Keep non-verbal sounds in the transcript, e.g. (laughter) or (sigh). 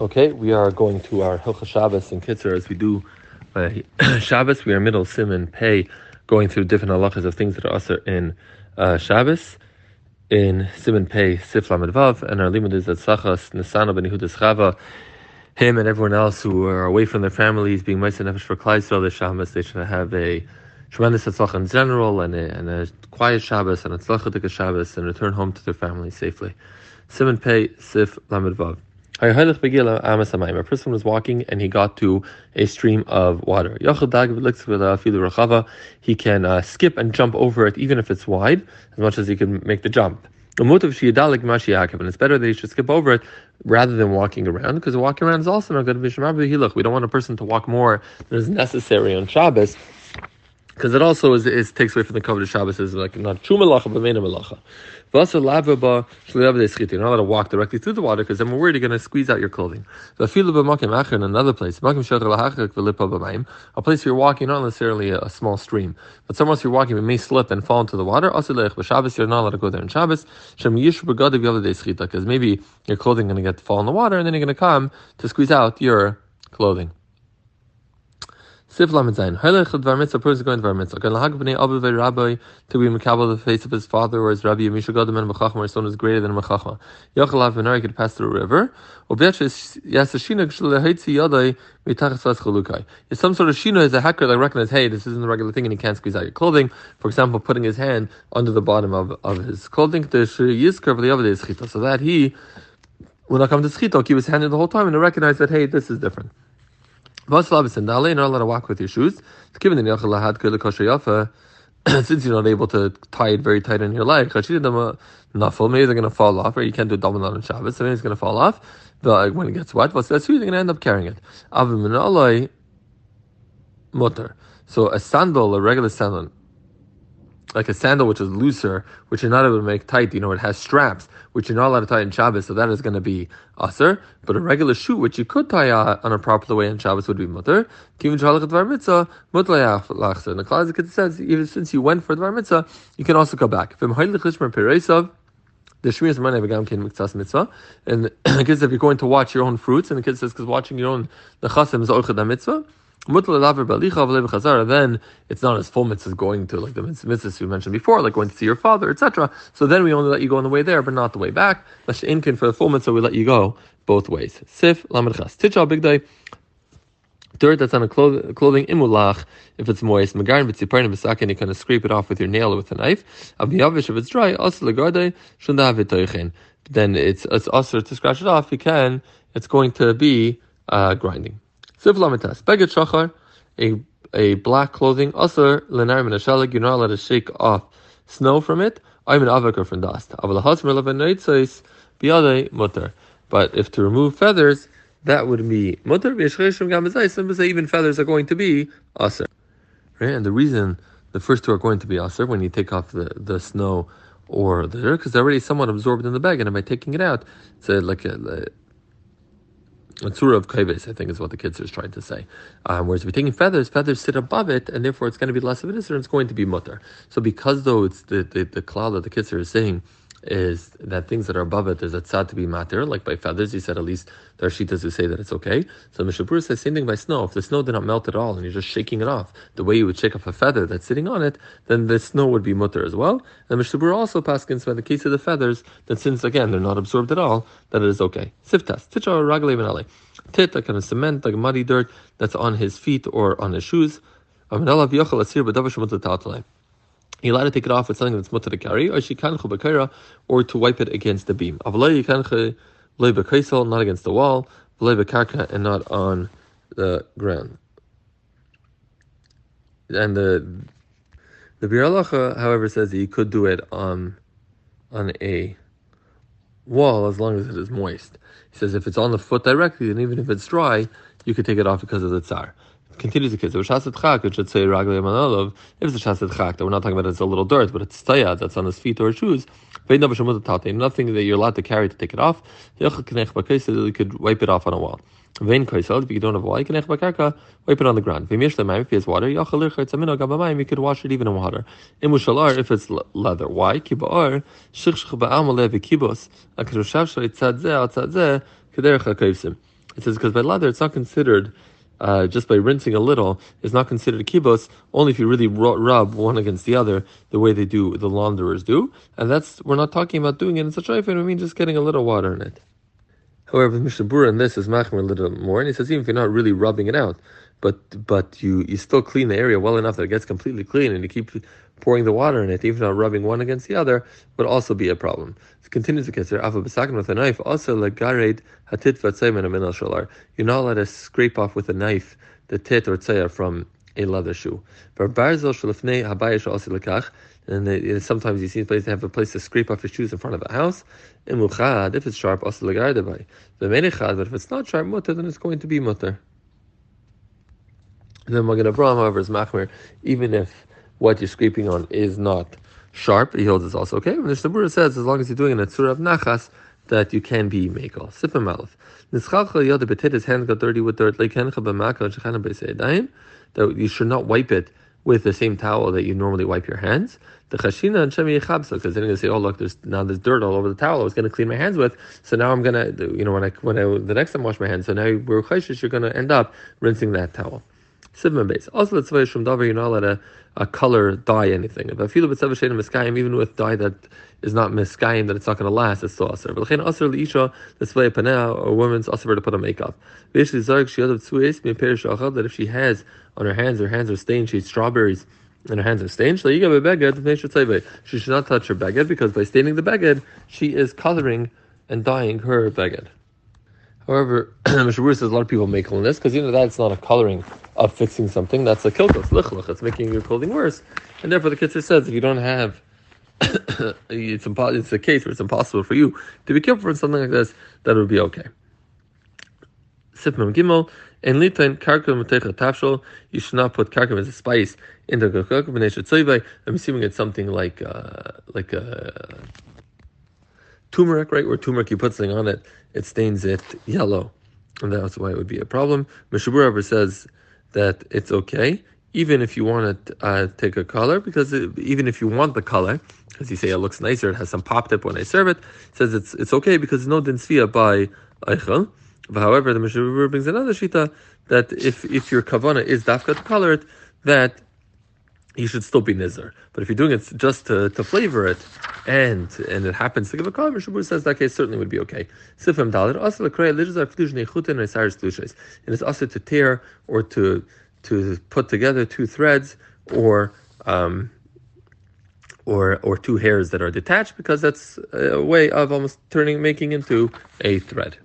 Okay, we are going to our Hilchah Shabbos and Kitzur as we do uh, (coughs) Shabbos. We are middle Siman Pei, going through different halachas of things that are usher in uh, Shabbos. In Siman Pei Sif Vav, and our limud is at Sachas Nisana Ben Yehudas Chava. Him and everyone else who are away from their families, being Meister Nefesh for Klal Yisrael, the Shabbos, they should have a tremendous atzlacha in general and a, and a quiet Shabbos and a tzlacha Shabbos and return home to their families safely. Siman Pei Sif Lamed Vav. A person was walking and he got to a stream of water. He can uh, skip and jump over it even if it's wide, as much as he can make the jump. And it's better that he should skip over it rather than walking around, because walking around is also not good. We don't want a person to walk more than is necessary on Shabbos because it also is, is, takes away from the covenant of Shabbos is like not true malacha but main malacha. You're not allowed to walk directly through the water because then we're worried you're going to squeeze out your clothing. So in another place, a place you're walking, not necessarily a, small stream, but somewhere else you're walking, you may slip and fall into the water. But Shabbos, you're not allowed to go there in Shabbos. Because maybe your clothing is going to get to fall in the water and then you're going to come to squeeze out your clothing. Sif Lamed Zayin. Hailech Dvar Mitzvah, is going Dvar Mitzvah. Can Lahag B'nei Abu Rabbi to be Mekabel the face of his father or his Rabbi Yamisha Gadam and Mechachma, his son is greater than a Mechachma. Yochel Lav Benar, could pass through a river. Obetch is Yasashina Kshalahitzi Yadai Mitachas Vas Chalukai. If some sort of Shino is a hacker that recognizes, hey, this isn't the regular thing and he can't squeeze out your clothing. For example, putting his hand under the bottom of, of his clothing. So that he will not come to Schito, keep his hand in the whole time and recognize that, hey, this is different. And Dale, you're not allowed to walk with your shoes. (clears throat) Since you're not able to tie it very tight in your leg, maybe they're going to fall off, or you can't do double on Shabbos, so maybe it's going to fall off but uh, when it gets wet. That's who you're going to end up carrying it. Avim mutter. So a sandal, a regular sandal, like a sandal which is looser, which you're not able to make tight, you know, it has straps, which you're not allowed to tie in Shabbos, so that is going to be aser. But a regular shoe, which you could tie uh, on a proper way in Shabbos, would be mutter. And the Klal says, even since you went for the mitzvah, you can also go back. The Shmir is money v'gam kin miktsas mitzvah, and (coughs) the kids if you're going to watch your own fruits, and the kid says because watching your own the nechasim is orchad mitzvah, then it's not as full mitzvah going to like the mitzvahs we mentioned before, like going to see your father, etc. So then we only let you go on the way there, but not the way back. Inkin for the full mitzvah, we let you go both ways. Sif lamadchas. Tichal big day. Dirt that's on a clothing, imulach, if it's moist, magarin v'tziparin v'sakin, you kind of scrape it off with your nail or with a knife. Aviyavish, if it's dry, also legarde, shundav Then it's, it's also to scratch it off, you can, it's going to be uh, grinding. Sivlamitas, Beged Shachar, a a black clothing, Asr Lenar Minashalig, you're not allowed to shake off snow from it. I'm an avakar from dust. But if to remove feathers, that would be mutter. Even feathers are going to be aser. Right? And the reason the first two are going to be aser when you take off the, the snow or the dirt, because they're already somewhat absorbed in the bag, and by taking it out, it's a, like a, a tzura of kaives, I think is what the kids are trying to say. Um, whereas if you're taking feathers, feathers sit above it, and therefore it's going to be less of an issue, and it's going to be mutter. So because though it's the, the, the cloud that the kids are saying is that things that are above it, there's a tzad to be matter, like by feathers, he said at least there are shitas who say that it's okay. So Mishabur says same thing by snow. If the snow did not melt at all and you're just shaking it off, the way you would shake off a feather that's sitting on it, then the snow would be mutter as well. And Mishabur also paskins by the case of the feathers, that since again they're not absorbed at all, that it is okay. Siftas, ticha ragale benale. Tit, kind of cement, like muddy dirt that's on his feet or on his shoes. He allowed to take it off with something that's mutter to carry, or she can or to wipe it against the beam. Not against the wall, and not on the ground. And the the Bir however, says that you could do it on on a wall as long as it is moist. He says if it's on the foot directly, and even if it's dry, you could take it off because of the tsar continues the case. If it's chak, it should. If it's a that we're not talking about it's a little dirt, but it's tayad that's on his feet or his shoes. Nothing that you're allowed to carry to take it off. You could wipe it off on a wall. If you don't have a wall, you can wipe it on the ground. If has water, you could wash it even in water. If it's leather. Why? Kibos, It says because by leather, it's not considered uh, just by rinsing a little is not considered a kibbutz, only if you really rub one against the other the way they do, the launderers do. And that's, we're not talking about doing it in such a way, we mean just getting a little water in it. However, Mishnah Berurah in this is machmer a little more, and he says even if you're not really rubbing it out, but but you, you still clean the area well enough that it gets completely clean, and you keep pouring the water in it, even not rubbing one against the other, would also be a problem. It continues to consider Ava Basakin with a knife, also legared hatit vatzayman aminal shalar. You're not allowed to scrape off with a knife the tit or tzayah from a leather shoe. And they, sometimes you see a place have a place to scrape off your shoes in front of a house. And If it's sharp, also the legared But if it's not sharp mutter, then it's going to be mutter. Then Magen Avraham, however, is machmer, even if what you're scraping on is not sharp, he holds it's also okay. And the Shabura says, as long as you're doing it in a tzura of nachas, that you can be makel. Sippa malach. Nischalcha yada betit his hand got dirty with dirt, lekencha b'maka shechana b'seidayim, that you should not wipe it with the same towel that you normally wipe your hands. The chashina and shemi yechabsa, because then you're to say, oh look, there's now there's dirt all over the towel I was going to clean my hands with, so now I'm going to, you know, when I when I the next time I wash my hands, so now we're you're going to end up rinsing that towel. Sivma base. Also, let's say from davar you're not allowed to a color dye anything. If I feel a bit miskayim, even with dye that is not miskayim, that it's not going to last, it's still aser. But aser liisha display panea or woman's aser to put a makeup. Basically, zarg she other tzuis me that if she has on her hands, her hands are stained, she eats strawberries. And her hands are stained. She should not touch her beged because by staining the beged, she is coloring and dyeing her beged. However, (clears throat) Mishabur says a lot of people make this because you know that's not a coloring of fixing something. That's a kilkos lichluch. It's making your clothing worse, and therefore the Kitzur says if you don't have, (coughs) it's impossible. It's a case where it's impossible for you to be careful for something like this. That would be okay. Sifmam Gimel and litain karkum techa tafshol. You should not put karkum as a spice into karkum. I'm assuming it's something like uh, like a uh, turmeric, right? Where turmeric you put something on it it stains it yellow. And that's why it would be a problem. Mishabur says that it's okay, even if you want to uh, take a color, because it, even if you want the color, because you say it looks nicer, it has some pop tip when I serve it, says it's it's okay because it's no dinsvia by Eichel. However, the Mishabur brings another shita that if if your kavana is dafka to color it, that you should still be nizar. But if you're doing it just to, to flavor it, and and it happens to give a color, Mishabur says that case certainly would be okay. Sifim dalit also and it's also to tear or to to put together two threads or um, or or two hairs that are detached because that's a way of almost turning making into a thread.